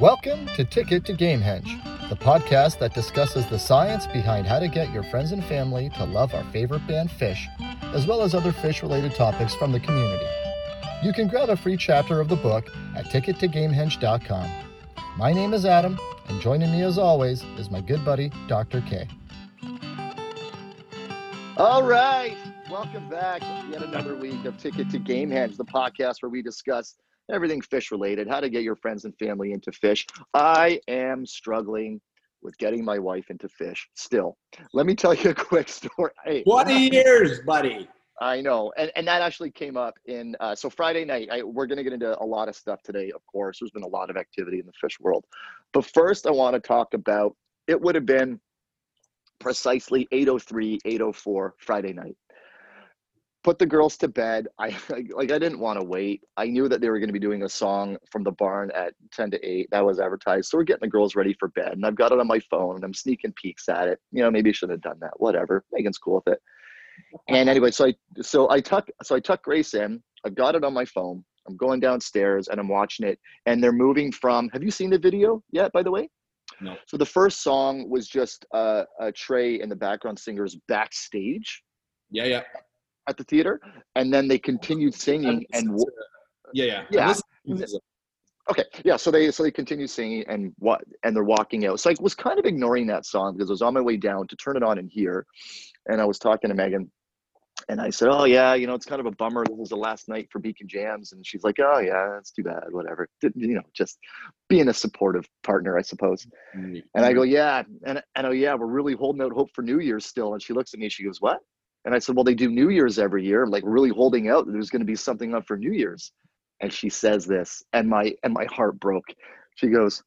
Welcome to Ticket to Gamehenge, the podcast that discusses the science behind how to get your friends and family to love our favorite band Phish, as well as other Phish related topics from the community. You can grab a free chapter of the book at tickettogamehenge.com. My name is Adam, and joining me as always is my good buddy, Dr. K. All right, welcome back. Yet another week of Ticket to Gamehenge, the podcast where we discuss everything Phish related, how to get your friends and family into Phish. I am struggling with getting my wife into Phish still. Let me tell you a quick story. Hey, 20 years, buddy. I know. And, and that actually came up in, uh, so Friday night, I, we're going to get into a lot of stuff today, of course. There's been a lot of activity in the Phish world. But first, I want to talk about it would have been precisely 803, 804 Friday night put the girls to bed. I like I didn't want to wait. I knew that they were going to be doing a song from the barn at 10 to 8. That was advertised. So we're getting the girls ready for bed. And I've got it on my phone and I'm sneaking peeks at it. You know, maybe I shouldn't have done that. Whatever. Megan's cool with it. And anyway, so I so I tuck so I tuck Grace in. I've got it on my phone. I'm going downstairs and I'm watching it. And they're moving from have you seen the video yet, by the way? No. So the first song was just uh, a Trey and the background singers backstage. Yeah, yeah at the theater, and then they continued singing and yeah, yeah, yeah. Okay, yeah. So they so they continue singing and what and they're walking out. So I was kind of ignoring that song because I was on my way down to turn it on and hear, and I was talking to Megan, and I said, "Oh yeah, you know it's kind of a bummer. This was the last night for Beacon Jams," and she's like, "Oh yeah, that's too bad. Whatever. You know, just being a supportive partner, I suppose." Mm-hmm. And I go, "Yeah," and and oh yeah, we're really holding out hope for New Year's still. And she looks at me, she goes, "What?" And I said, Well, they do New Year's every year. I'm like really holding out there's going to be something up for New Year's. And she says this, and my and my heart broke. She goes,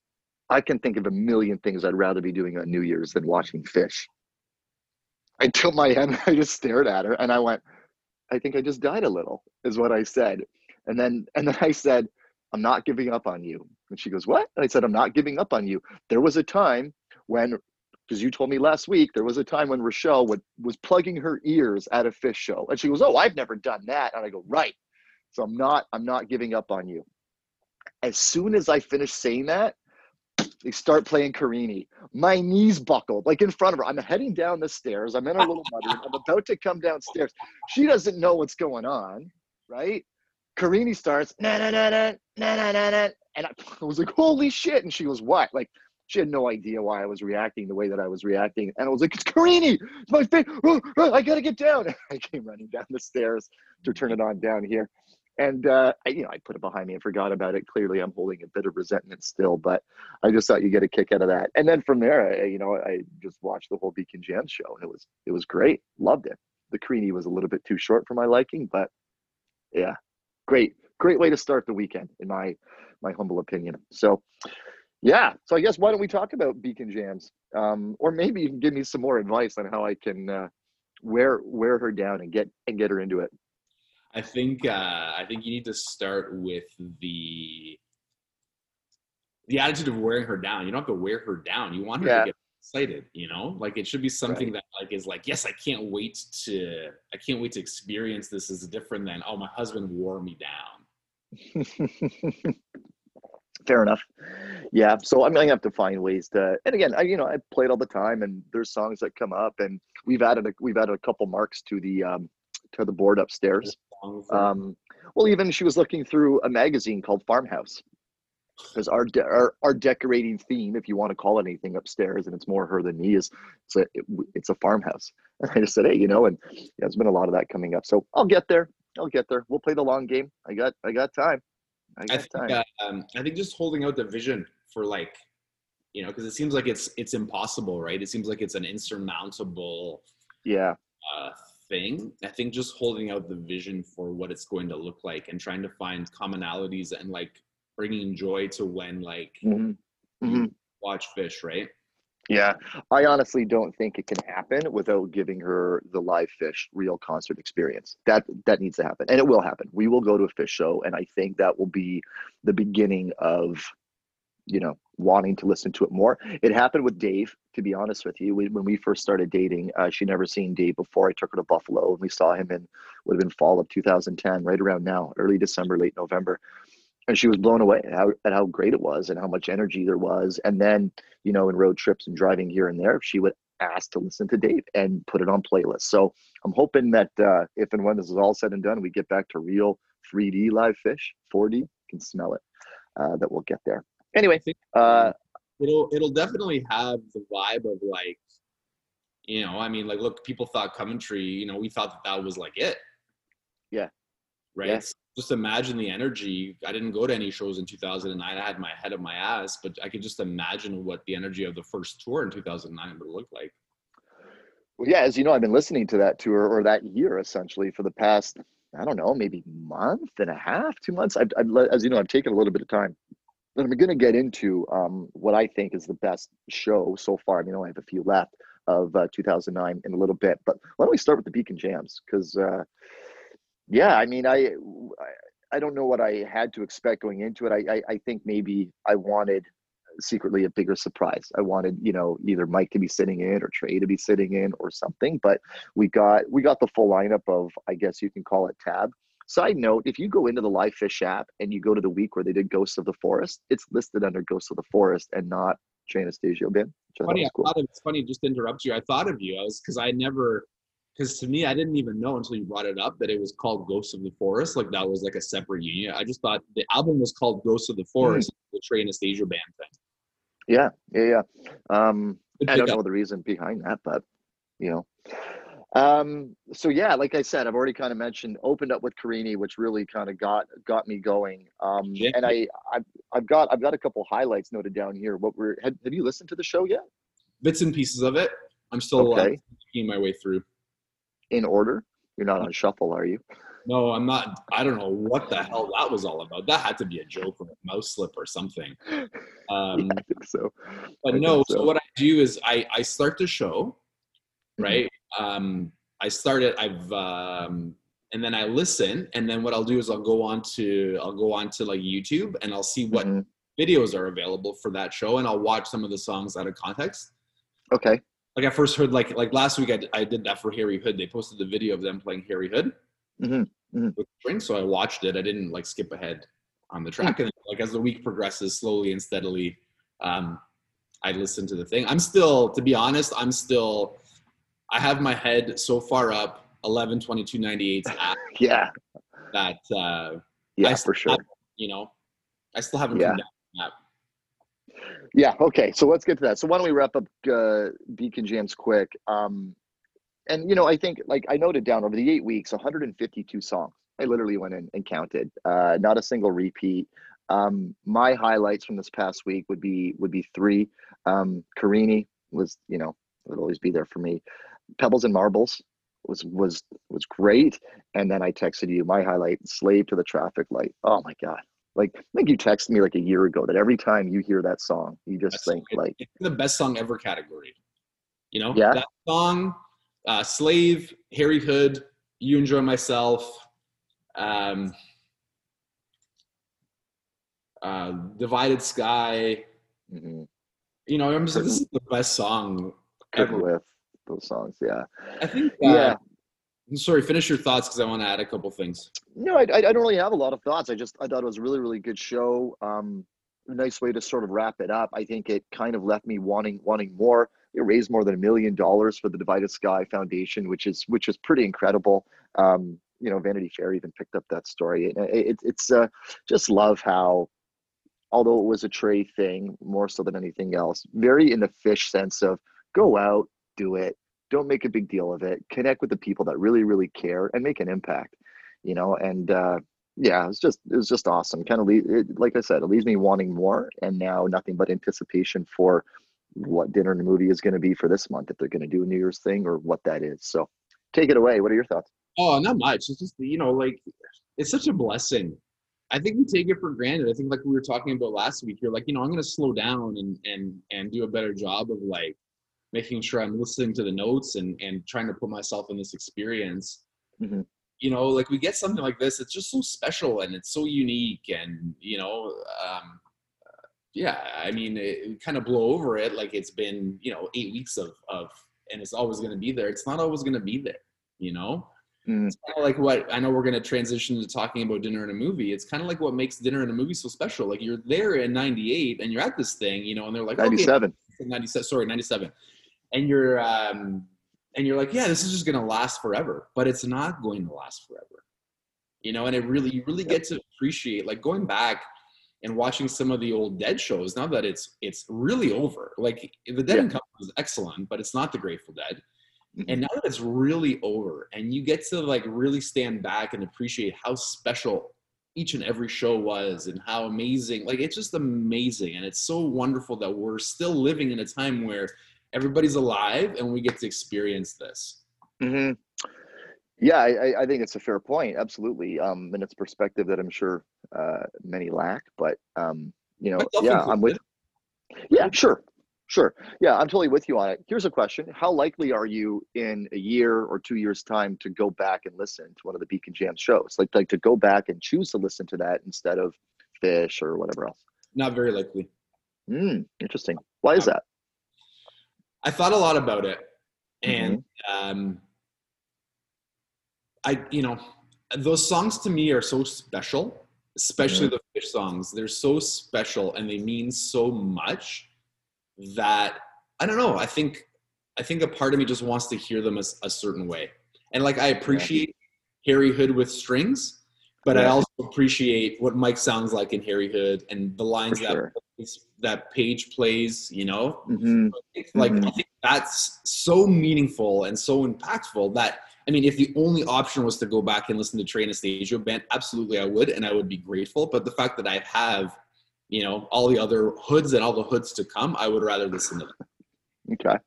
I can think of a million things I'd rather be doing on New Year's than watching Phish. I took my hand, I just stared at her and I went, I think I just died a little, is what I said. And then and then I said, I'm not giving up on you. And she goes, What? And I said, I'm not giving up on you. There was a time when because you told me last week there was a time when Rochelle would, was plugging her ears at a Phish show, and she goes, "Oh, I've never done that," and I go, "Right." So I'm not I'm not giving up on you. As soon as I finish saying that, they start playing Carini. My knees buckled, like in front of her. I'm heading down the stairs. I'm in a little muddy. I'm about to come downstairs. She doesn't know what's going on, right? Carini starts, na na na na na na na, and I was like, "Holy shit!" And she goes, "What?" Like she had no idea why I was reacting the way that I was reacting. And I was like, it's Carini, it's my face. Oh, oh, I got to get down. I came running down the stairs to turn it on down here. And, uh, I, you know, I put it behind me and forgot about it. Clearly, I'm holding a bit of resentment still, but I just thought you'd get a kick out of that. And then from there, I, you know, I just watched the whole Beacon Jam show. It was, it was great. Loved it. The Carini was a little bit too short for my liking, but yeah, great, great way to start the weekend, in my, my humble opinion. So, yeah. So I guess why don't we talk about beacon jams? Um, or maybe you can give me some more advice on how I can uh, wear wear her down and get and get her into it. I think uh, I think you need to start with the the attitude of wearing her down. You don't have to wear her down. You want her yeah. to get excited. You know, like it should be something right. that like is like, yes, I can't wait to I can't wait to experience this. Is different than oh, my husband wore me down. fair enough. Yeah, so I'm gonna have to find ways to. And again, I you know I play it all the time, and there's songs that come up, and we've added a, we've added a couple marks to the um, to the board upstairs. Um, well, even she was looking through a magazine called Farmhouse, because our, de- our our decorating theme, if you want to call it anything upstairs, and it's more her than me, is it's a it, it's a farmhouse. And I just said, hey, you know, and yeah, there's been a lot of that coming up. So I'll get there. I'll get there. We'll play the long game. I got I got time. I, I think, uh, um, I think just holding out the vision for like, you know, because it seems like it's it's impossible, right? It seems like it's an insurmountable, yeah, uh, thing. I think just holding out the vision for what it's going to look like and trying to find commonalities and like bringing joy to when like mm-hmm. Mm-hmm. watch Phish, right? Yeah, I honestly don't think it can happen without giving her the live Phish, real concert experience. That that needs to happen, and it will happen. We will go to a Phish show, and I think that will be the beginning of, you know, wanting to listen to it more. It happened with Dave, to be honest with you. We, when we first started dating, uh, she never seen Dave before. I took her to Buffalo, and we saw him in would have been fall of 2010, right around now, early December, late November and she was blown away at how, at how great it was and how much energy there was. And then, you know, in road trips and driving here and there, she would ask to listen to Dave and put it on playlists. So I'm hoping that uh, if and when this is all said and done, we get back to real 3D live Phish, 4D, can smell it. Uh, that we'll get there. Anyway, uh, it'll it'll definitely have the vibe of like, you know, I mean, like, look, people thought Coventry, you know, we thought that that was like it. Yeah. Right. Yeah just imagine the energy. I didn't go to any shows in 2009. I had my head of my ass, but I could just imagine what the energy of the first tour in 2009 would look like. Well, yeah, as you know, I've been listening to that tour or that year essentially for the past, I don't know, maybe month and a half, two months. I've, I've as you know, I've taken a little bit of time. But I'm going to get into um, what I think is the best show so far. I mean, I only have a few left of uh, 2009 in a little bit, but why don't we start with the Beacon Jams? Because uh, yeah, I mean, I, I don't know what I had to expect going into it. I, I, I think maybe I wanted uh, secretly a bigger surprise. I wanted, you know, either Mike to be sitting in or Trey to be sitting in or something. But we got we got the full lineup of, I guess you can call it tab. Side note: If you go into the LivePhish app and you go to the week where they did Ghosts of the Forest, it's listed under Ghosts of the Forest and not Trey Anastasio Band. Funny, I cool. thought of, it's funny. Just to interrupt you, I thought of you. I was because I never because to me, I didn't even know until you brought it up that it was called Ghosts of the Forest. Like that was like a separate unit. I just thought the album was called Ghosts of the Forest, mm. the Trey Anastasio band thing. Yeah, yeah, yeah. Um, I don't know the reason behind that, but you know. Um, so yeah, like I said, I've already kind of mentioned opened up with Carini, which really kind of got got me going. Um, yeah. and I I've, I've got I've got a couple highlights noted down here. What were have, have you listened to the show yet? Bits and pieces of it. I'm still okay. uh, my way through in order? You're not on shuffle, are you? No, I'm not. I don't know what the hell that was all about. That had to be a joke or a mouse slip or something. Um, yeah, I think so. But I no, so. so. what I do is I, I start the show, mm-hmm. right? Mm-hmm. Um, I start it. I've um, and then I listen, and then what I'll do is I'll go on to I'll go on to like YouTube and I'll see what mm-hmm. videos are available for that show, and I'll watch some of the songs out of context. Okay like I first heard like like last week I, I did that for Harry Hood. They posted the video of them playing Harry Hood mm-hmm. Mm-hmm. with so I watched it. I didn't like skip ahead on the track, mm-hmm. and like as the week progresses, slowly and steadily, um, I listen to the thing. I'm still, to be honest, I'm still. I have my head so far up 11 22 98 yeah that uh yeah for sure you know i still haven't yeah. Yeah. Okay. So let's get to that. So why don't we wrap up uh, Beacon Jams quick? Um, and you know, I think like I noted down over the eight weeks, 152 songs. I literally went in and counted. Uh, not a single repeat. Um, my highlights from this past week would be would be three. Um, Carini was you know would always be there for me. Pebbles and Marbles was was was great. And then I texted you my highlight, Slave to the Traffic Light. Oh my god, like I think you texted me like a year ago that every time you hear that song, you just think like it's the best song ever category. You know, yeah. that song, uh, Slave, Harry Hood, You Enjoy Myself, um, uh, Divided Sky. Mm-hmm. You know, I'm just like, this is the best song ever. With those songs, yeah. I think, uh, yeah. Sorry, finish your thoughts because I want to add a couple things. No, I, I don't really have a lot of thoughts. I just I thought it was a really really good show. Um, nice way to sort of wrap it up. I think it kind of left me wanting wanting more. It raised more than a million dollars for the Divided Sky Foundation, which is which is pretty incredible. Um, you know, Vanity Fair even picked up that story. It, it, it's uh, just love how, although it was a Trey thing more so than anything else, very in the Phish sense of go out, do it, don't make a big deal of it. Connect with the people that really really care and make an impact you know and uh yeah it's just it was just awesome. Kind of it, like i said it leaves me wanting more and now nothing but anticipation for what dinner and movie is going to be for this month if they're going to do a new year's thing or what that is. So take it away. What are your thoughts? Oh not much. It's just you know like it's such a blessing. I think we take it for granted. I think like we were talking about last week, you're like, you know, I'm gonna slow down and and and do a better job of like making sure I'm listening to the notes and and trying to put myself in this experience. Mm-hmm. You know, like we get something like this, it's just so special and it's so unique, and you know, um, yeah, I mean, it, it kind of blow over it like it's been you know eight weeks of of, and it's always going to be there. It's not always going to be there, you know. Mm. It's kind of like what I know we're going to transition to talking about dinner and a movie. It's kind of like what makes dinner and a movie so special. Like you're there in 98 and you're at this thing, you know, and they're like, okay, 97. 97 sorry 97 and you're um and you're like yeah this is just going to last forever but it's not going to last forever. You know and it really you really get to appreciate like going back and watching some of the old dead shows now that it's it's really over. Like the dead Yeah. and company is excellent but it's not the grateful dead. And now that it's really over and you get to like really stand back and appreciate how special each and every show was and how amazing like it's just amazing and it's so wonderful that we're still living in a time where everybody's alive and we get to experience this hmm Yeah, I, I- think it's a fair point. Absolutely. Um, and it's perspective that I'm sure uh, many lack, but um, you know, yeah, I'm with. Yeah, sure, sure. Yeah, I'm totally with you on it. Here's a question: How likely are you in a year or two years' time to go back and listen to one of the Beacon Jam shows? Like, like to go back and choose to listen to that instead of Phish or whatever else. not very likely Hmm, interesting. Why is that? I thought a lot about it Mm-hmm. and um i you know those songs to me are so special especially Mm-hmm. the Phish songs they're so special and they mean so much that i don't know i think i think a part of me just wants to hear them as a certain way and like i appreciate harry hood with strings but i also appreciate what mike sounds like in harry hood and the lines that that page plays you know hmm like Mhm. I think that's so meaningful and so impactful that I mean, if the only option was to go back and listen to Trey Anastasio band, absolutely I would, and I would be grateful. But the fact that I have, you know, all the other hoods and all the hoods to come, I would rather listen to them. Okay.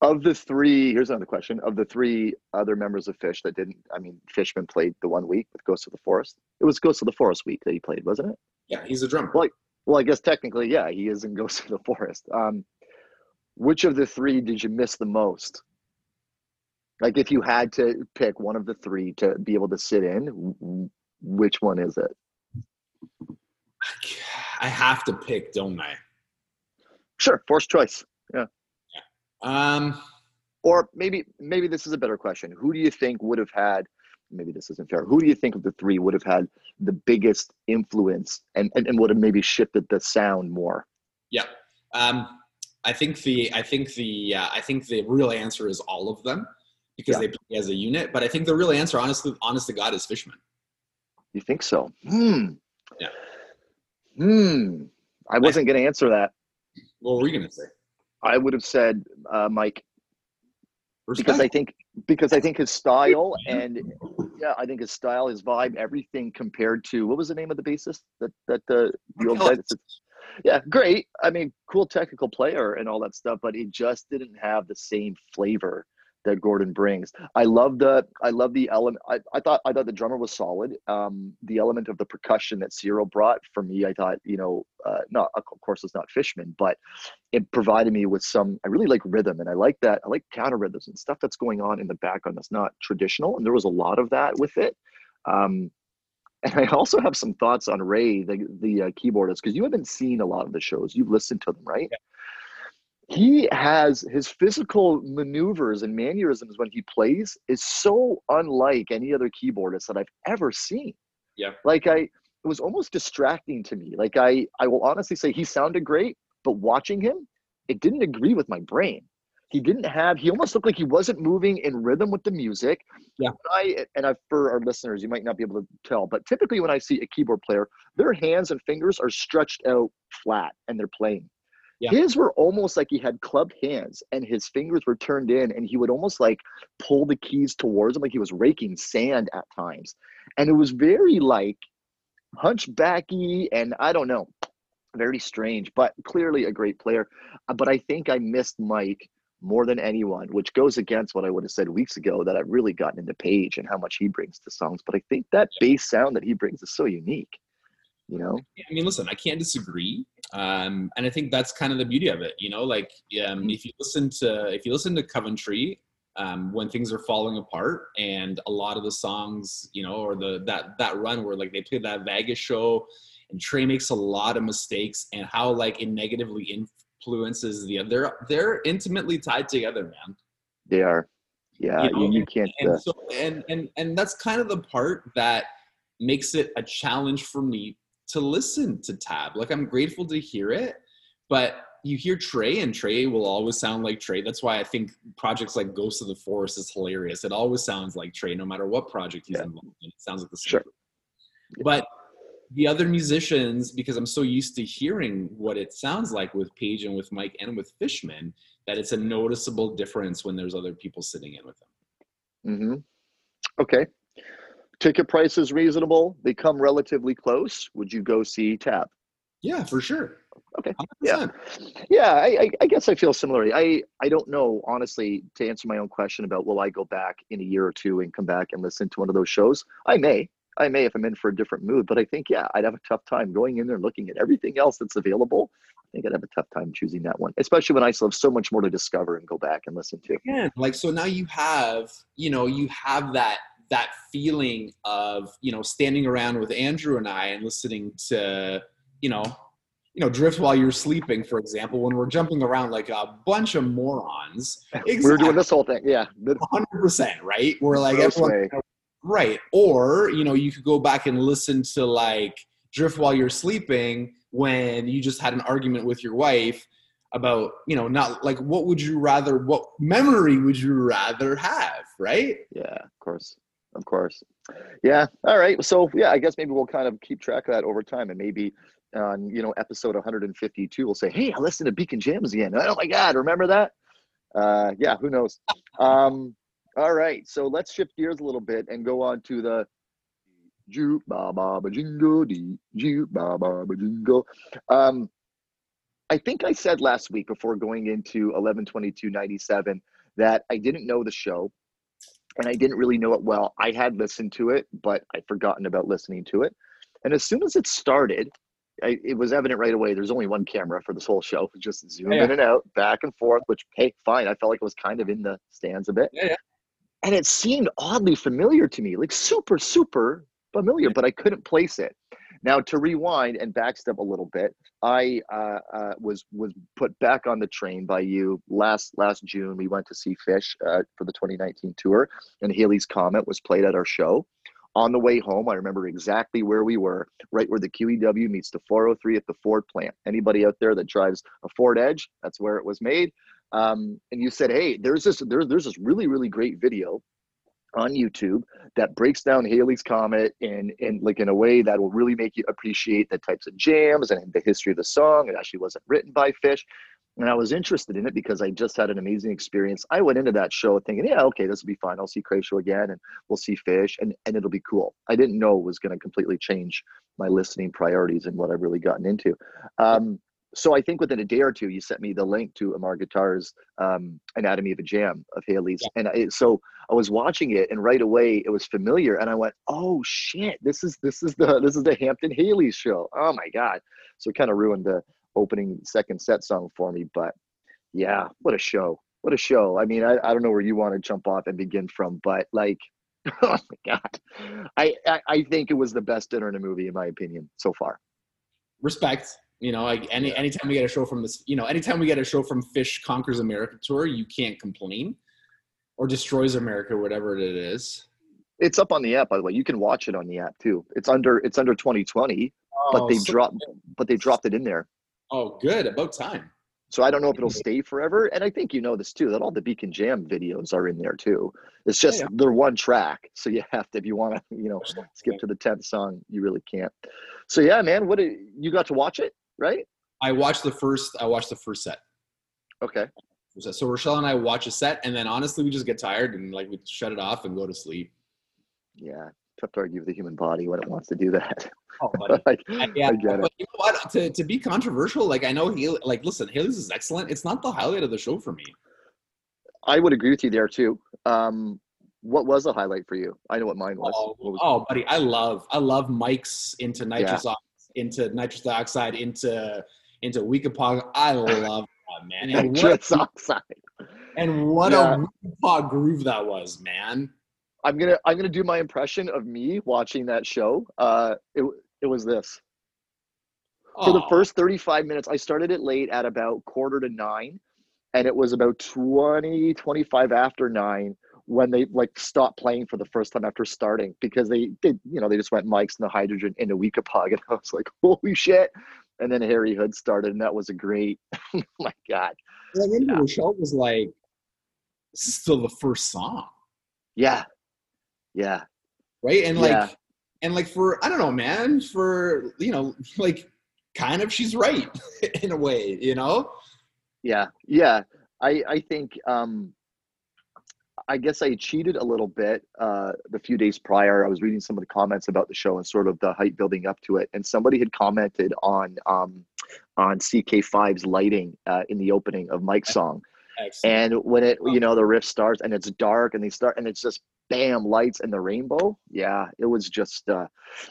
Of the three, here's another question. Of the three other members of Phish that didn't, I mean, Fishman played the one week with Ghost of the Forest. It was Ghost of the Forest week that he played, wasn't it? Yeah, he's a drummer. Well, Well, I guess technically, yeah, he is in Ghost of the Forest. Um, which of the three did you miss the most? Like, if you had to pick one of the three to be able to sit in, which one is it? I have to pick, don't I? Sure, forced choice. Um, Or maybe, maybe this is a better question. Who do you think would have had? Maybe this isn't fair. Who do you think of the three would have had the biggest influence and, and, and would have maybe shifted the sound more? yeah. Um, I think the I think the uh, I think the real answer is all of them because Yeah. they play as a unit. But I think the real answer, honestly, honest to God, is Fishman. You think so? Hmm. Yeah. Hmm. I wasn't going to answer that. What were you gonna say? I would have said uh, Mike Respect. because I think because I think his style and yeah, I think his style, his vibe, everything compared to what was the name of the bassist that that uh, the old guy. Yeah, great. I mean, cool technical player and all that stuff, but he just didn't have the same flavor that Gordon brings. I love the I love the element. I, I thought I thought the drummer was solid. Um, the element of the percussion that Cyro brought for me, I thought you know, uh, not of course it's not Fishman, but it provided me with some. I really like rhythm, and I like that. I like counter rhythms and stuff that's going on in the background that's not traditional, and there was a lot of that with it. Um, and I also have some thoughts on Ray, the the uh, keyboardist, because you haven't seen a lot of the shows. You've listened to them, right? He has his physical maneuvers and mannerisms when he plays is so unlike any other keyboardist that I've ever seen. Yeah. Like I, it was almost distracting to me. Like I, I will honestly say he sounded great, but watching him, it didn't agree with my brain. He didn't have. He almost looked like he wasn't moving in rhythm with the music. Yeah. I and I for our listeners, you might not be able to tell, but typically when I see a keyboard player, their hands and fingers are stretched out flat and they're playing. Yeah. His were almost like he had clubbed hands and his fingers were turned in and he would almost like pull the keys towards him like he was raking sand at times. And it was very like hunchbacky and I don't know, very strange, but clearly a great player. Uh, But I think I missed Mike more than anyone, which goes against what I would have said weeks ago that I've really gotten into Page and how much he brings to songs. But I think that bass sound that he brings is so unique. You know? I mean, listen, I can't disagree, um, and I think that's kind of the beauty of it. You know, like um, if you listen to if you listen to Coventry um, when things are falling apart, and a lot of the songs, you know, or the that that run where like they play that Vegas show, and Trey makes a lot of mistakes, and how like it negatively influences the they're they're intimately tied together, man. They are. Yeah, You know, you, you can't. and Uh, so and and and that's kind of the part that makes it a challenge for me to listen to tab. Like i'm grateful to hear it but you hear trey and trey will always sound like trey. That's why i think projects like ghost of the forest is hilarious. It always sounds like trey no matter what project he's Yeah. involved in. It sounds like the same. Sure. but the other musicians because i'm so used to hearing what it sounds like with Page and with mike and with fishman that it's a noticeable difference when there's other people sitting in with them. Mm hmm Okay. Ticket price is reasonable. They come relatively close. Would you go see Tab? yeah for sure Okay. 100%. Yeah, I, I, I guess I feel similarly. I, I don't know, honestly, to answer my own question about will I go back in a year or two and come back and listen to one of those shows? I may. I may if I'm in for a different mood, but I think, yeah, I'd have a tough time going in there and looking at everything else that's available. I think I'd have a tough time choosing that one, especially when I still have so much more to discover and go back and listen to. Yeah, like so now you have you know you have that that feeling of you know standing around with andrew and i and listening to you know you know drift while you're sleeping for example when we're jumping around like a bunch of morons We were doing this whole thing. Yeah. 100% right we're like everyone, right or you know you could go back and listen to like drift while you're sleeping when you just had an argument with your wife about you know not like what would you rather what memory would you rather have right Yeah, of course. Of course. Yeah. All right. So yeah, I guess maybe we'll kind of keep track of that over time and maybe on, you know, episode 152, we'll say, Hey, I listened to Beacon Jams again. Oh my God. Remember that? Uh, yeah, who knows? Um, all right. So let's shift gears a little bit and go on to the ba jingo. Um, I think I said last week before going into 112297 that I didn't know the show and I didn't really know it well. I had listened to it, but I'd forgotten about listening to it. And as soon as it started, I, it was evident right away. There's only one camera for this whole show, just zoom Yeah. in and out, back and forth. Which, hey, fine. I felt like it was kind of in the stands a bit, yeah, yeah. and it seemed oddly familiar to me, like super, super familiar. But I couldn't place it. Now to rewind and backstep a little bit, I uh, uh, was was put back on the train by you last last June. We went to see Phish uh, for the 2019 tour, and Halley's Comet was played at our show. On the way home, I remember exactly where we were, right where the QEW meets the 403 at the Ford plant. Anybody out there that drives a Ford Edge, that's where it was made. Um, and you said, "Hey, there's this there's there's this really really great video on YouTube that breaks down Halley's Comet in in like in a way that will really make you appreciate the types of jams and the history of the song. It actually wasn't written by Phish. And I was interested in it because I just had an amazing experience. I went into that show thinking, yeah, okay, this will be fine. I'll see Cratio again and we'll see Phish and, and it'll be cool. I didn't know it was going to completely change my listening priorities and what I've really gotten into. Um, so I think within a day or two, you sent me the link to Amar Guitar's um, Anatomy of a Jam of Halley's. And I, so I was watching it and right away it was familiar. And I went, oh shit, this is, this is the, this is the Hampton Halley show. Oh my God. So it kind of ruined the opening second set song for me, but yeah, what a show. What a show. I mean, I, I don't know where you want to jump off and begin from, but like, oh my God. I, I, I think it was the best dinner in a movie, in my opinion, so far. respect you know like any Yeah. anytime we get a show from this you know anytime we get a show from Phish conquers america tour you can't complain or destroys america whatever it is It's up on the app, by the way. You can watch it on the app too. It's under it's under 2020, but Oh, they so- dropped but they dropped it in there. oh good about time So I don't know if it'll stay forever. And I think you know this too, that all the Beacon Jam videos are in there too. It's just yeah. they're one track. So you have to if you want to, you know, skip to the 10th song, you really can't. So yeah, man, what you got to watch it, right? i watched the first i watched the first set Okay. so rochelle and i watch a set and then honestly we just get tired and like we shut it off and go to sleep Yeah. Tough to argue with the human body when it wants to do that. oh buddy like, yeah, I get it. you know what? To, to be controversial, like I know he like listen, Halley's is excellent. It's not the highlight of the show for me. I would agree with you there too. Um, what was the highlight for you? I know what mine was. Oh, What was- oh, buddy, I love I love Mike's into nitrous ox- into nitrous oxide into into Weekapaug. I love that man. And what, nitrous oxide. and what Yeah. a Weekapaug groove that was, man. I'm gonna I'm gonna do my impression of me watching that show. Uh, it it was this for the first 35 minutes. I started it late at about quarter to nine, and it was about 20 25 after nine when they like stopped playing for the first time after starting because they did, you know, they just went Mike's and the hydrogen in a Weekapaug. And I was like, holy shit. And then Harry Hood started, and that was a great, oh my God. Like, yeah. Rochelle was like, still the first song. Yeah. Yeah. Right. And like, yeah. and like for, I don't know, man, for, you know, like kind of she's right in a way, you know? Yeah. Yeah. I, I think, um, I guess I cheated a little bit uh, the few days prior. I was reading some of the comments about the show and sort of the hype building up to it, and somebody had commented on um, on CK5's lighting uh, in the opening of Mike's song, Excellent. and when it you know the riff starts and it's dark and they start and it's just bam lights and the rainbow. Yeah, it was just uh,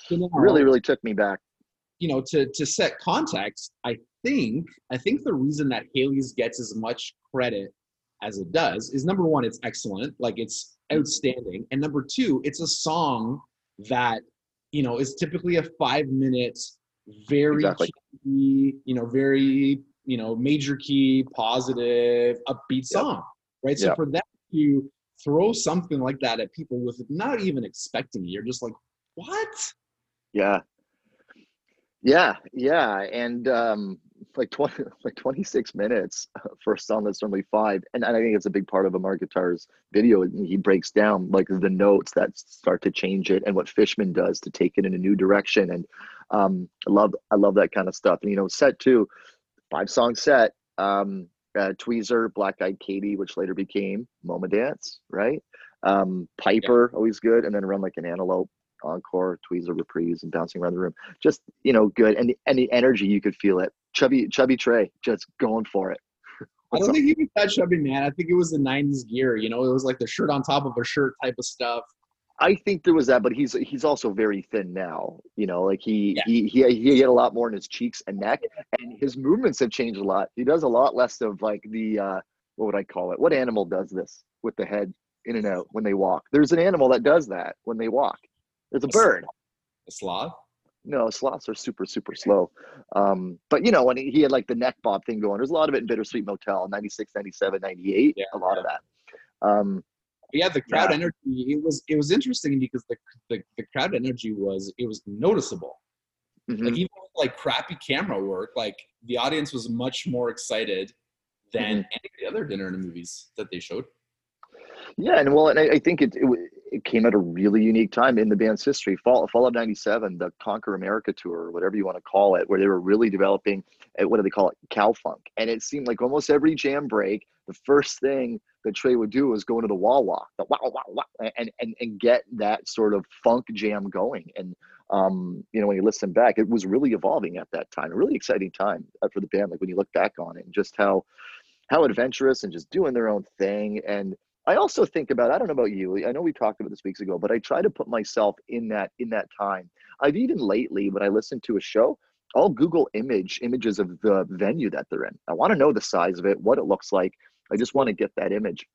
you know, really really took me back. You know, to to set context, I think I think the reason that Halley's gets as much credit as it does is number one, it's excellent, like it's outstanding, and number two, it's a song that you know is typically a five minute, very exactly. key, you know, very you know major key, positive, upbeat song, right? So for that to throw something like that at people with not even expecting it, you're just like, what? Yeah, yeah, yeah, and um, like 20 like 26 minutes for a song that's normally five and, and i think it's a big part of amar guitar's video he breaks down like the notes that start to change it and what fishman does to take it in a new direction and um, i love i love that kind of stuff and you know set two five song set um, uh, tweezer black eyed katy which later became moma dance right um, piper yeah. always good and then run like an antelope encore, tweezer reprise, and bouncing around the room. Just you know, good, and the, and the energy you could feel it. Chubby Chubby Trey just going for it. I don't up? think he was that chubby, man. I think it was the '90s gear. You know, it was like the shirt on top of a shirt type of stuff. I think there was that, but he's he's also very thin now. You know, like he yeah. he he he had a lot more in his cheeks and neck, and his movements have changed a lot. He does a lot less of like the uh, what would I call it? What animal does this with the head in and out when they walk? There's an animal that does that when they walk. It's a, a bird. A sloth? No, sloths are super, super slow. Um, but you know, when he, he, had like the neck bob thing going, there's a lot of it in Bittersweet Motel, 96, 97, 98, yeah, a lot yeah. of that. Um, yeah, the crowd yeah. energy, it was, it was interesting because the, the, the crowd energy was, it was noticeable. Mm-hmm. Like even with like crappy camera work, like the audience was much more excited than mm-hmm. any of the other dinner and movies that they showed. Yeah, and well, and I, I think it, it, it came at a really unique time in the band's history. Fall Fall of '97, the Conquer America tour, whatever you want to call it, where they were really developing eh, what do they call it, cow funk, and it seemed like almost every jam break, the first thing that Trey would do was go into the wah wah, the wah wah wah, and and and get that sort of funk jam going. And um, you know, when you listen back, it was really evolving at that time, a really exciting time uh, for the band. Like when you look back on it, and just how how adventurous and just doing their own thing and I also think about I don't know about you. I know we talked about this weeks ago, but I try to put myself in that in that time. I've even lately when I listen to a show, I'll Google image images of the venue that they're in. I want to know the size of it, what it looks like. I just want to get that image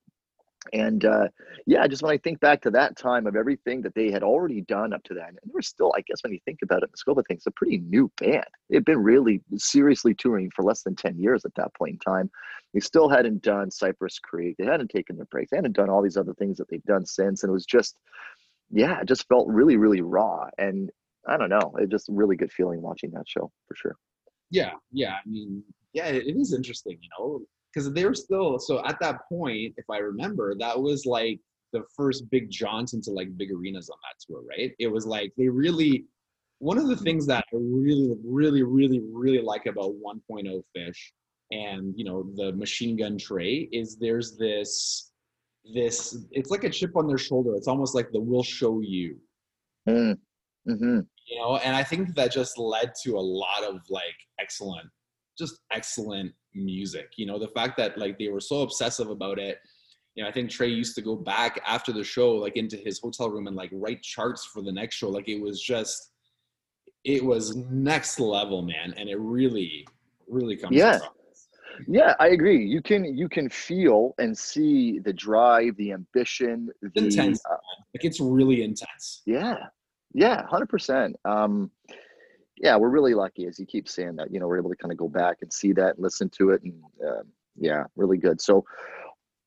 and uh, yeah, just when I think back to that time of everything that they had already done up to then, and they were still, I guess, when you think about it the scope of things, a pretty new band. They'd been really seriously touring for less than 10 years at that point in time. They still hadn't done Cypress Creek. They hadn't taken their breaks. They hadn't done all these other things that they've done since. And it was just, yeah, it just felt really, really raw. And I don't know, it just really good feeling watching that show for sure. Yeah, yeah. I mean, yeah, it is interesting, you know because they were still so at that point, if I remember, that was like the first big jaunt into like big arenas on that tour, right? It was like they really one of the things that I really, really, really, really like about 1.0 Phish and you know the machine gun Trey is there's this this it's like a chip on their shoulder. It's almost like the "we'll show you." Mm. Mm-hmm. You know, and I think that just led to a lot of like excellent, just excellent music. You know, the fact that like they were so obsessive about it. You know, I think Trey used to go back after the show, like into his hotel room and like write charts for the next show. Like it was just, it was next level, man, and it really, really comes. Yeah, across. yeah, I agree. You can you can feel and see the drive, the ambition, the intense. Uh, like it's really intense. Yeah, yeah, hundred percent. Yeah, we're really lucky, as you keep saying that. You know, we're able to kind of go back and see that, and listen to it, and uh, yeah, really good. So,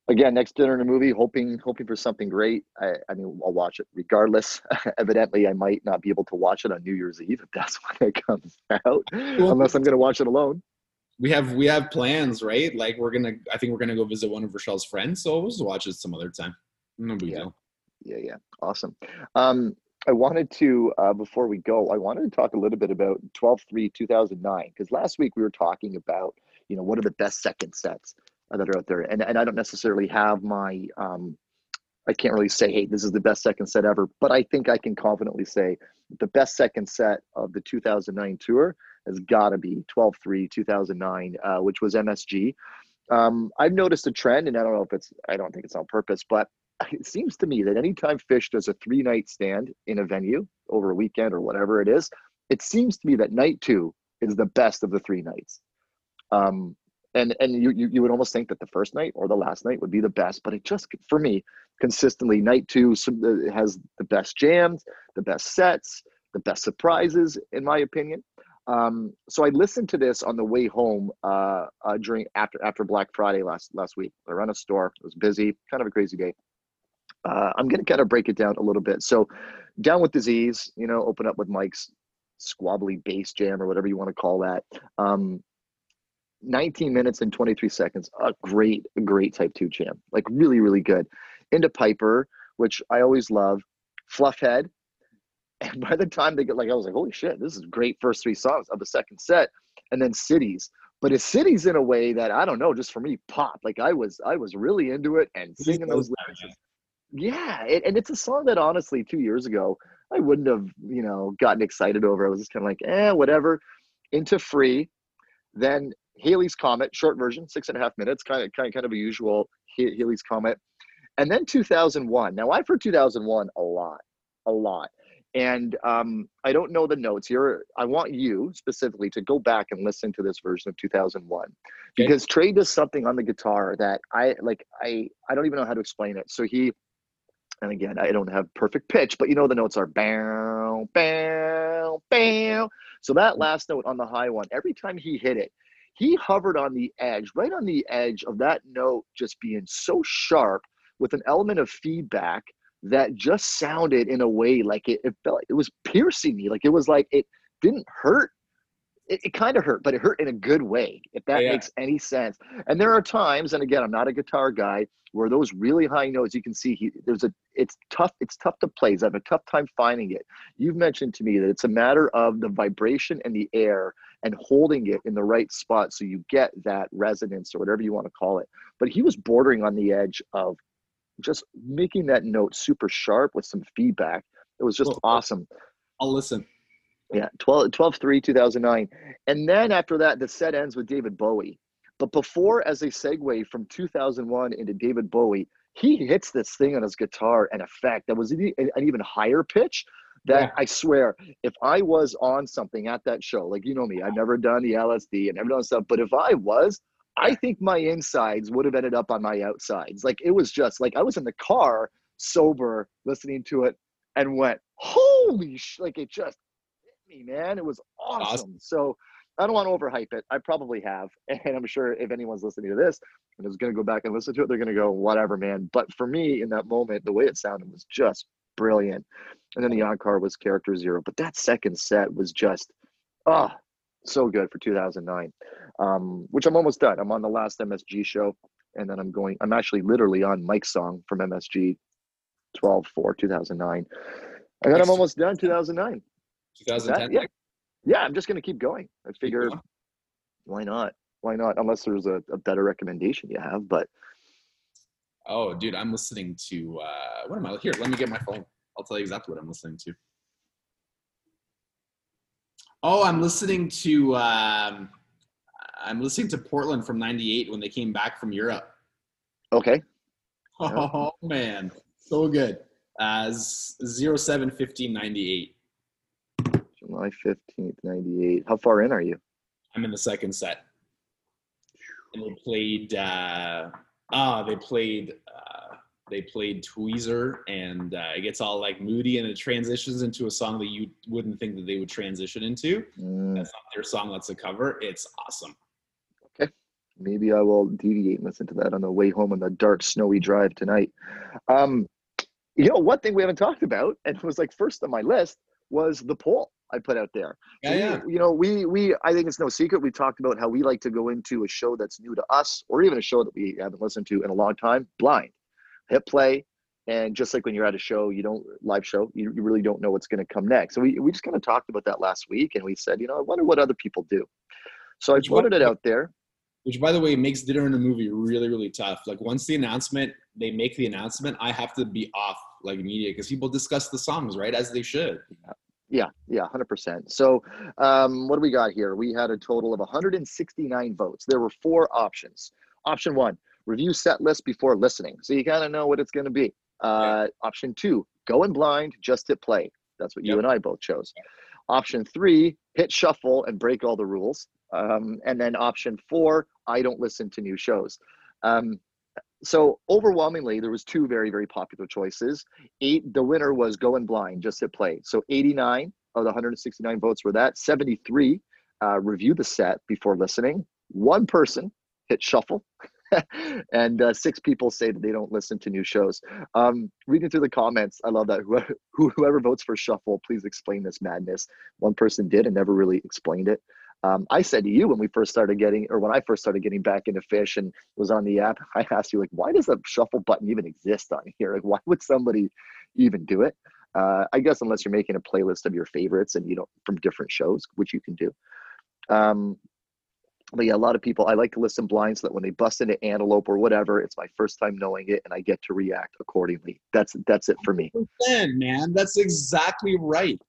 again, next dinner and a movie, hoping hoping for something great. I, I mean, I'll watch it regardless. Evidently, I might not be able to watch it on New Year's Eve if that's when it comes out, unless I'm going to watch it alone. We have we have plans, right? Like we're gonna. I think we're gonna go visit one of Rochelle's friends, so we'll just watch it some other time. No big Yeah. deal. Yeah, yeah, awesome. Um, I wanted to uh, before we go, I wanted to talk a little bit about 12-3-2009 because last week we were talking about you know what are the best second sets that are out there, and and I don't necessarily have my um, I can't really say hey this is the best second set ever, but I think I can confidently say the best second set of the 2009 tour has got to be 12-3-2009, uh, which was MSG. Um, I've noticed a trend, and I don't know if it's I don't think it's on purpose, but it seems to me that anytime Phish does a three night stand in a venue over a weekend or whatever it is, it seems to me that night two is the best of the three nights. Um, and and you, you you would almost think that the first night or the last night would be the best, but it just for me consistently night two uh, has the best jams, the best sets, the best surprises, in my opinion. Um, so I listened to this on the way home uh, uh, during after after Black Friday last last week. I ran a store. It was busy, kind of a crazy day. Uh, I'm going to kind of break it down a little bit. So, down with disease, you know, open up with Mike's squabbly bass jam or whatever you want to call that. Um, 19 minutes and 23 seconds. A great, great type two jam. Like really, really good. Into Piper, which I always love. Fluffhead. And by the time they get like, I was like, holy shit, this is great first three songs of the second set. And then Cities. But it's Cities in a way that I don't know, just for me, pop. Like I was, I was really into it and singing those lyrics. Yeah, it, and it's a song that honestly, two years ago, I wouldn't have, you know, gotten excited over. I was just kind of like, eh, whatever. Into free, then Halley's Comet, short version, six and a half minutes, kind of, kind of, kind of a usual Ha- Halley's Comet, and then 2001. Now I've heard 2001 a lot, a lot, and um, I don't know the notes here. I want you specifically to go back and listen to this version of 2001 because Trey does something on the guitar that I like. I I don't even know how to explain it. So he and again, I don't have perfect pitch, but you know the notes are bow, bow, bow. So that mm. last note on the high one, every time he hit it, he hovered on the edge, right on the edge of that note just being so sharp with an element of feedback that just sounded in a way like it, it felt like it was piercing me. Like it was like it didn't hurt. It, it kind of hurt, but it hurt in a good way, if that Yeah. makes any sense. And there are times, and again, I'm not a guitar guy, where those really high notes you can see he there's a it's tough it's tough to play. I have a tough time finding it. You've mentioned to me that it's a matter of the vibration and the air and holding it in the right spot so you get that resonance or whatever you want to call it. But he was bordering on the edge of just making that note super sharp with some feedback. It was just awesome. I'll listen. Yeah, 12, 12 3, 2009. And then after that, the set ends with David Bowie. But before, as a segue from 2001 into David Bowie, he hits this thing on his guitar and effect that was an, even higher pitch. That Yeah. I swear, if I was on something at that show, like you know me, I've never done the LSD and never done stuff, but if I was, I think my insides would have ended up on my outsides. Like it was just like I was in the car sober listening to it and went, holy sh! Like it just me, man. It was awesome. Awesome. So I don't want to overhype it. I probably have, and I'm sure if anyone's listening to this and is going to go back and listen to it, they're going to go, whatever, man. But for me, in that moment, the way it sounded was just brilliant. And then the encore was character zero, but that second set was just, oh, so good for 2009. Um, which I'm almost done. I'm on the last MSG show, and then I'm going. I'm actually literally on Mike's song from MSG, 12 4 2009, and then I'm almost done 2009. 2010. yeah. Yeah, I'm just gonna keep going. I figure going. why not? Why not? Unless there's a, a better recommendation you have, but Oh, dude, I'm listening to uh what am I here? Let me get my phone. I'll tell you exactly what I'm listening to. Oh, I'm listening to um I'm listening to Portland from 98 when they came back from Europe. okay. Oh man, so good. Uh 07 15 98. July 15th, 98. How far in are you? I'm in the second set. And they played uh ah, they played uh they played Tweezer and uh, it gets all like moody and it transitions into a song that you wouldn't think that they would transition into. Mm, That's not their song, that's a cover. It's awesome. Okay. Maybe I will deviate and listen to that on the way home on the dark, snowy drive tonight. Um, you know, one thing we haven't talked about, and it was like first on my list, was the poll I put out there. Yeah, we, yeah. You know, we we I think it's no secret. We talked about how we like to go into a show that's new to us, or even a show that we haven't listened to in a long time, blind. Hit play, and just like when you're at a show, you don't live show, you, you really don't know what's going to come next. So we we just kind of talked about that last week, and we said, you know, I wonder what other people do. So I Which floated it out there. Which, by the way, makes dinner in a movie really, really tough. Like once the announcement, they make the announcement, I have to be off like immediate because people discuss the songs, right, as they should. Yeah, yeah, hundred percent. So, um, what do we got here? We had a total of 169 votes. There were four options. Option one: review set list before listening, so you kind of know what it's going to be. Uh, Option two: go in blind, just hit play. That's what you Yep. and I both chose. Option three: hit shuffle and break all the rules. Um, and then option four: I don't listen to new shows. Um, so overwhelmingly, there was two very very popular choices. Eight the winner was going blind just hit play. So 89 of the 169 votes were that. 73 uh, review the set before listening. One person hit shuffle. And uh, six people say that they don't listen to new shows. Um, reading through the comments. I love that. Whoever, whoever votes for shuffle please explain this madness. One person did and never really explained it um, I said to you when we first started getting, or when I first started getting back into Phish and was on the app, I asked you like, why does the shuffle button even exist on here? Like, why would somebody even do it? Uh, I guess unless you're making a playlist of your favorites and you don't from different shows, which you can do. Um, but yeah, a lot of people. I like to listen blind so that when they bust into Antelope or whatever, it's my first time knowing it and I get to react accordingly. That's that's it for me. Man, that's exactly right.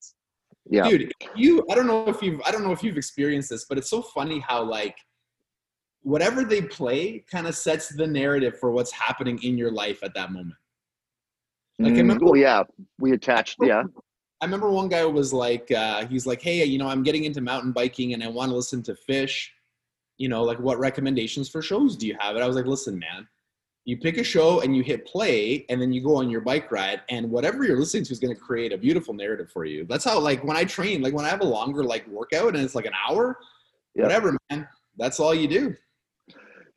Yeah. dude you i don't know if you've i don't know if you've experienced this but it's so funny how like whatever they play kind of sets the narrative for what's happening in your life at that moment Like, I Mm, remember- oh yeah, we attached. Yeah. i remember one guy was like uh, he's like hey you know i'm getting into mountain biking and i want to listen to Phish you know like what recommendations for shows do you have and i was like listen man you pick a show and you hit play and then you go on your bike ride and whatever you're listening to is going to create a beautiful narrative for you that's how like when i train like when i have a longer like workout and it's like an hour Yeah. whatever man that's all you do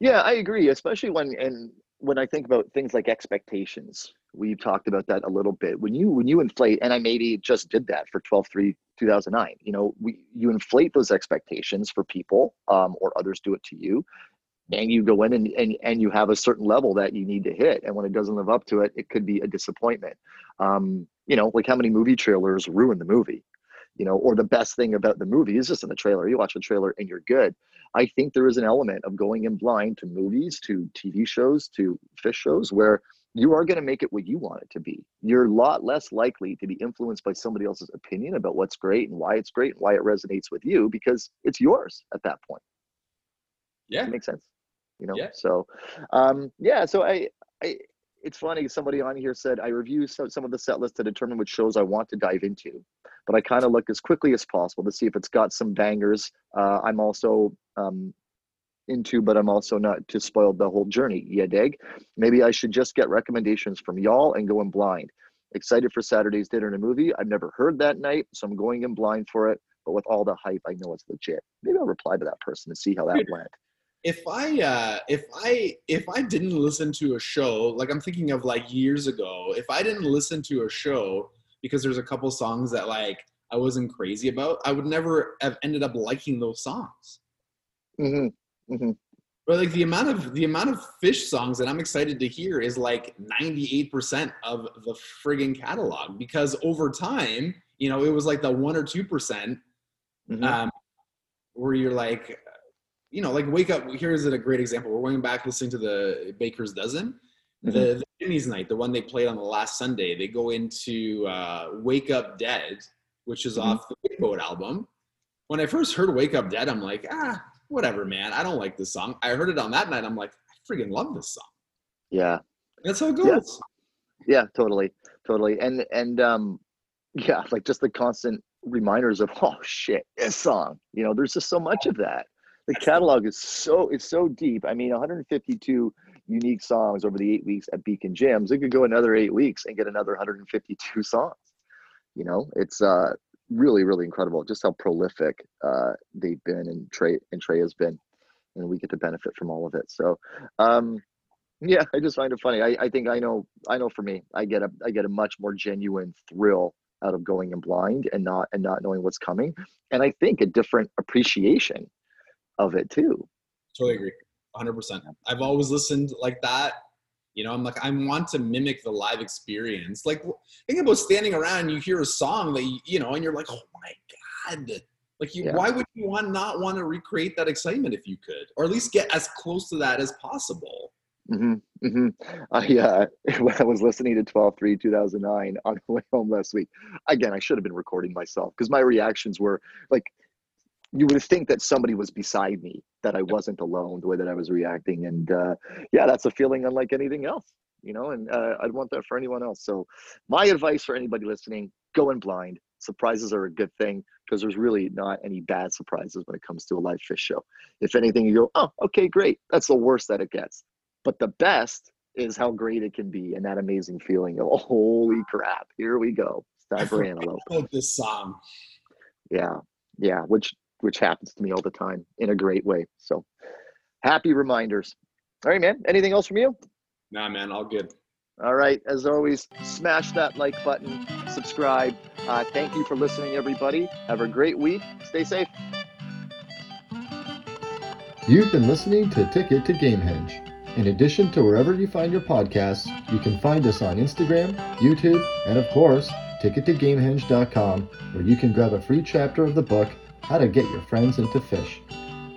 Yeah, I agree, especially when and when I think about things like expectations. We've talked about that a little bit. When you when you inflate, and I maybe just did that for 12-3, 2009. You know, we you inflate those expectations for people, um, or others do it to you, and you go in and, and and you have a certain level that you need to hit. And when it doesn't live up to it, it could be a disappointment. Um, you know, like how many movie trailers ruin the movie? You know, or the best thing about the movie is just in the trailer. You watch the trailer and you're good. I think there is an element of going in blind to movies, to TV shows, to Phish shows where you are going to make it what you want it to be. You're a lot less likely to be influenced by somebody else's opinion about what's great and why it's great and why it resonates with you because it's yours at that point. yeah It makes sense. You know? Yeah. So um yeah, so I I it's funny somebody on here said I review so, some of the set lists to determine which shows I want to dive into. But I kind of look as quickly as possible to see if it's got some bangers. Uh, I'm also um, into, but I'm also not to spoil the whole journey. Yeah, dig. Maybe I should just get recommendations from y'all and go in blind. Excited for Saturday's dinner and a movie. I've never heard that night, so I'm going in blind for it. But with all the hype, I know it's legit. Maybe I'll reply to that person and see how that went. If I uh, if I if I didn't listen to a show, like I'm thinking of like years ago, if I didn't listen to a show because there's a couple songs that like I wasn't crazy about, I would never have ended up liking those songs. hmm hmm But like the amount of the amount of Phish songs that I'm excited to hear is like 98% of the friggin' catalog because over time, you know, it was like the one or two percent hmm um, where you're like, you know, like wake up. Here's a great example. We're going back listening to the Baker's Dozen, Mhm. the, the Jimmy's Night, the one they played on the last Sunday. They go into uh, Wake Up Dead, which is Mhm. off the Big Boat album. When I first heard Wake Up Dead, I'm like, ah, whatever, man. I don't like this song. I heard it on that night. I'm like, I freaking love this song. Yeah. That's how it Yeah. goes. Yeah, totally, totally, and and um, yeah, like just the constant reminders of oh shit, this song. You know, there's just so much of that. The catalog is so it's so deep. I mean, 152 unique songs over the eight weeks at Beacon Jams. It could go another eight weeks and get another 152 songs. You know, it's uh really really incredible just how prolific uh they've been and Trey and Trey has been. and we get to benefit from all of it. So, um, yeah, I just find it funny. I, I think I know I know for me, I get a I get a much more genuine thrill out of going in blind and not and not knowing what's coming, and I think a different appreciation of it too. Totally agree, 100. percent I've always listened like that. You know, I'm like I want to mimic the live experience. Like think about standing around, and you hear a song that you, you know, and you're like, oh my god, like, you, yeah. why would you want not want to recreate that excitement if you could, or at least get as close to that as possible? Mm-hmm, mm-hmm. I, uh, when I was listening to 12 3 2009 on the way home last week, again, I should have been recording myself because my reactions were like, you would think that somebody was beside me, that I wasn't alone, the way that I was reacting. And uh, yeah, that's a feeling unlike anything else, you know, and uh, I'd want that for anyone else. So, my advice for anybody listening go in blind. Surprises are a good thing because there's really not any bad surprises when it comes to a live Phish show. If anything, you go, oh, okay, great. That's the worst that it gets. But the best is how great it can be and that amazing feeling of, oh, holy crap, here we go. It's time for Antelope. this song. Yeah, yeah, which which happens to me all the time in a great way. So happy reminders. All right, man. Anything else from you? Nah, man, all good. All right. As always, smash that like button, subscribe. Uh, thank you for listening, everybody. Have a great week. Stay safe. You've been listening to Ticket to Gamehenge. In addition to wherever you find your podcasts, you can find us on Instagram, YouTube, and of course, tickettogamehenge.com, where you can grab a free chapter of the book, How to Get Your Friends into Phish.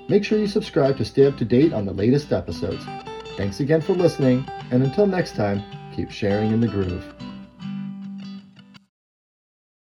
Make sure you subscribe to stay up to date on the latest episodes. Thanks again for listening, and until next time, keep sharing in the groove.